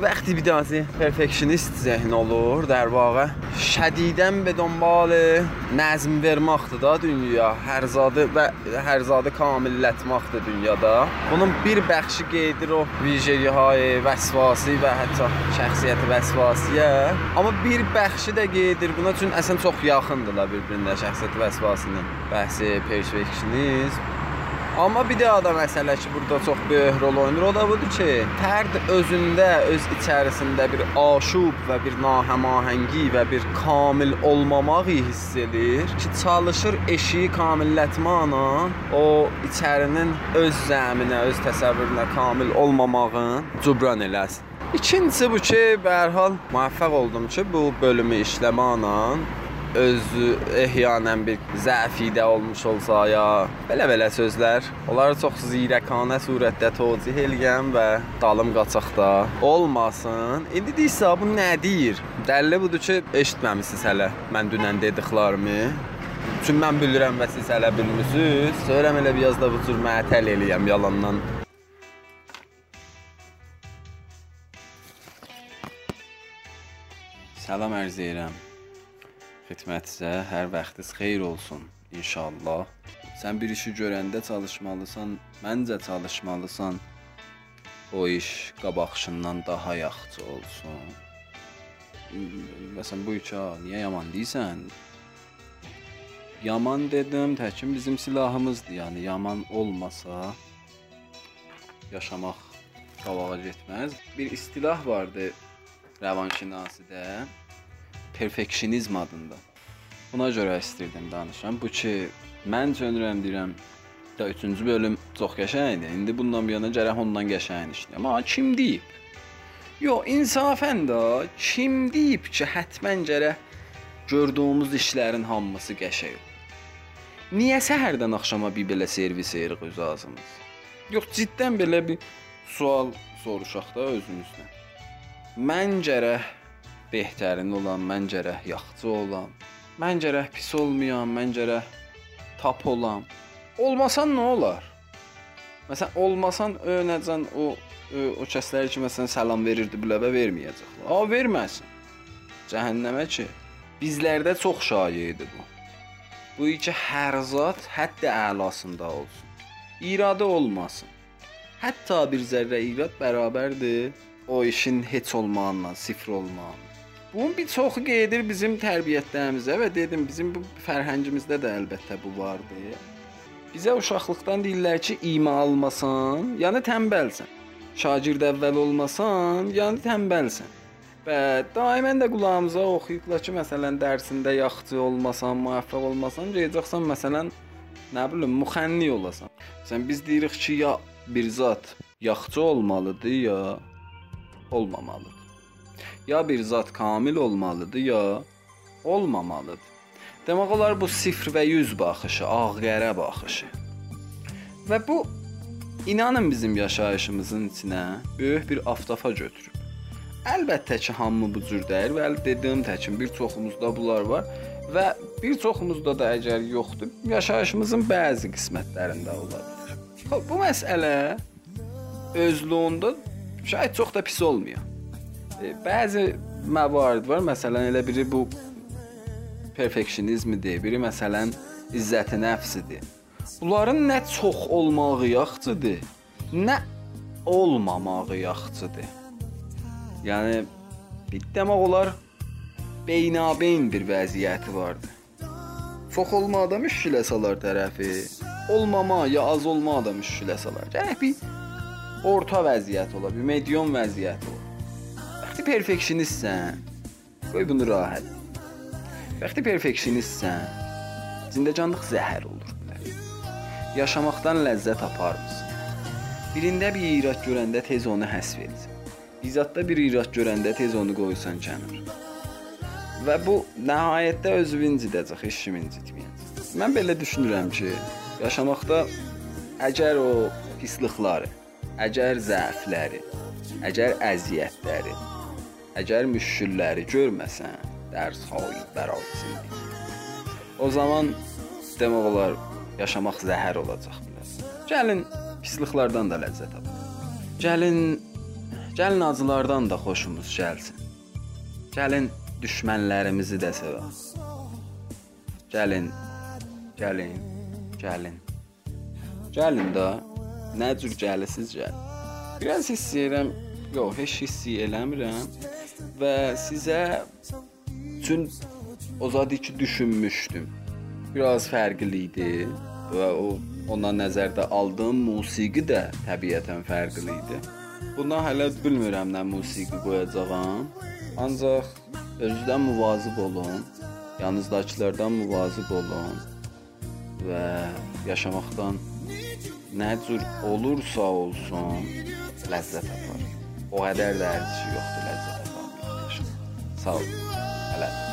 وقتی بیدازی پرفکشنیست ذهن olur در واقع شدیدن به دنبال نظم vermaqdır dünya hər zadı və hər zadı kamilləşmaqdır dünyada. Bunun bir bəxşi qeydir o vicəlihay, vəsvasi və hətta şəxsiyyəti vəsvasiyə. Amma bir bəxşi də qeydir buna üçün əslən çox yaxındırlar bir-birinə şəxsiyyəti vəsvasının bəhsi perfeksionizm. Amma bir də ada məsələ ki, burada çox böyük rol oynayır. O da budur ki, fərd özündə, öz içərisində bir aşub və bir nahəmahəngi və bir kamil olmamağı hiss edir ki, çalışır eşiyi kamillətmaqla o içərinin öz zəminə, öz təsəvvürünə kamil olmamağın cubran eləsin. İkincisi bu ki, və hər hal müvəffəq oldum ki, bu bölümü işləməklə özü ehyanən bir zəfidə olmuş olsa ya belə-belə sözlər, onları çox zirəkanə surətdə tövcih eləyəm və dalım qaçaqda olmasın. İndi deyirsə bu nə deyir? Dəlli budur ki, eşitməmisiniz hələ mən dünən dediklərimi. Çünki mən bilirəm və siz hələ bilmirsiniz. Söyrəm elə bir yazda bu cür mətəl eləyəm yalandan. Salam ərz edirəm xidmətinizə. Hər vaxtınız xeyir olsun inşallah. Sən bir işi görəndə çalışmalısan, məncə çalışmalısan. O iş qabaqşından daha yaxşı olsun. Məsələn bu işə niyə yaman deyirsən? Yaman dedim, təkin bizim silahımızdır. Yəni yaman olmasa yaşamaq qabağa getməz. Bir istilah vardı rəvanşinasidə perfeksionizm adında. Buna görə istirdim danışam. Bu ki, mən çönürəm deyirəm, da 3-cü bölüm çox qəşəngdir. İndi bundan bir yana gərək ondan qəşəng işləyəm. Amma kim deyib? Yox, insafən də kim deyib ki, həttəmən gərək gördüyümüz işlərin hamısı qəşəng olur. Niyə səhərdən axşama bir belə servis edirik öz ağzımız? Yox, ciddən belə bir sual soruşaq da özümüzdən. Mən gərək behtərin olan, mən gərək yaxçı olan, mən gərək pis olmayan, mən gərək tap olan. Olmasan nə olar? Məsələn, olmasan önəcən o ö, o kəslər ki, məsələn, salam verirdi, biləbə verməyəcəklər. A, verməsin. Cəhənnəmə ki, bizlərdə çox şayədir bu. Bu iki hər zat hətta əlasında olsun. İradə olmasın. Hətta bir zərrə irad bərabərdir o işin heç olmağından, sifr olmağından. Bunun bir çoxu qeydir bizim tərbiyyətlərimizə və dedim bizim bu fərhəngimizdə də əlbəttə bu vardı. Bizə uşaqlıqdan deyirlər ki, ima almasan, yəni tənbəlsən. Şagird əvvəl olmasan, yəni tənbəlsən. Və daimən də qulağımıza oxuyublar ki, məsələn, dərsində yaxçı olmasan, müvəffəq olmasan, gedəcəksən məsələn, nə bilim, müxənni olasan. Sən biz deyirik ki, ya bir zat yaxçı olmalıdır, ya olmamalıdır. Ya bir zat kamil olmalıdır, ya olmamalıdır. Demək olar bu 0 və 100 baxışı, ağ-qərə baxışı. Və bu inanın bizim yaşayışımızın içinə böyük bir aftafa götürüb. Əlbəttə ki, hamı bu cür deyil və dediyim təkin bir çoxumuzda bunlar var və bir çoxumuzda da əgər yoxdur, yaşayışımızın bəzi qismətlərində ola bilər. Bu məsələ özlüyündə şayət çox da pis olmuyor. Bəzi məvarid var. Məsələn, elə biri bu perfeksionizmdir, biri məsələn izzəti nəfsidir. Bunların nə çox olmağı yaxşıdır, nə olmamağı yaxşıdır. Yəni bir demək olar beynabeyn bir vəziyyəti vardı. Çox olma da müşkilə salar tərəfi, olmama ya az olma da müşkilə salar. Gərək bir orta vəziyyət ola, bir medium vəziyyət ola. Vəqti perfeksionistsən, qoy bunu rahat. Vəqti perfeksionistsən, zindəcanlıq zəhər olur. Yaşamaqdan ləzzət aparmısan. Birində bir irad görəndə tez onu həsr edirsən. İzadda bir irad görəndə tez onu qoysan kənar. Və bu nəhayətdə özünü incidəcək, heç kim incitməyəcək. Mən belə düşünürəm ki, yaşamaqda əgər o pislikləri, əgər zəifləri, əgər əziyyətləri, əgər müşkülləri görməsən, dərs hayı bəraçındır. O zaman demək olar yaşamaq zəhər olacaq biləsən. Gəlin pisliklərdən də ləzzət alaq. Gəlin Gəlin acılardan da xoşumuz gəlsin. Gəlin düşmənlərimizi də sevək. Gəlin, gəlin, gəlin. Gəlin də nə cür gəlisiz gəl. Biraz hiss edirəm, yox, heç hiss eləmirəm və sizə üçün o zad ki düşünmüşdüm. Biraz fərqli idi və o ona nəzərdə aldığım musiqi də təbiətən fərqli idi. Buna hələ bilmirəm nə musiqi qoyacağam. Ancaq özünüzdən müvazib olun, yanınızdakilərdən müvazib olun və yaşamaqdan nə cür olursa olsun ləzzət aparın. O qədər də şey yoxdur ləzzət aparmaq. Sağ olun. Hələ.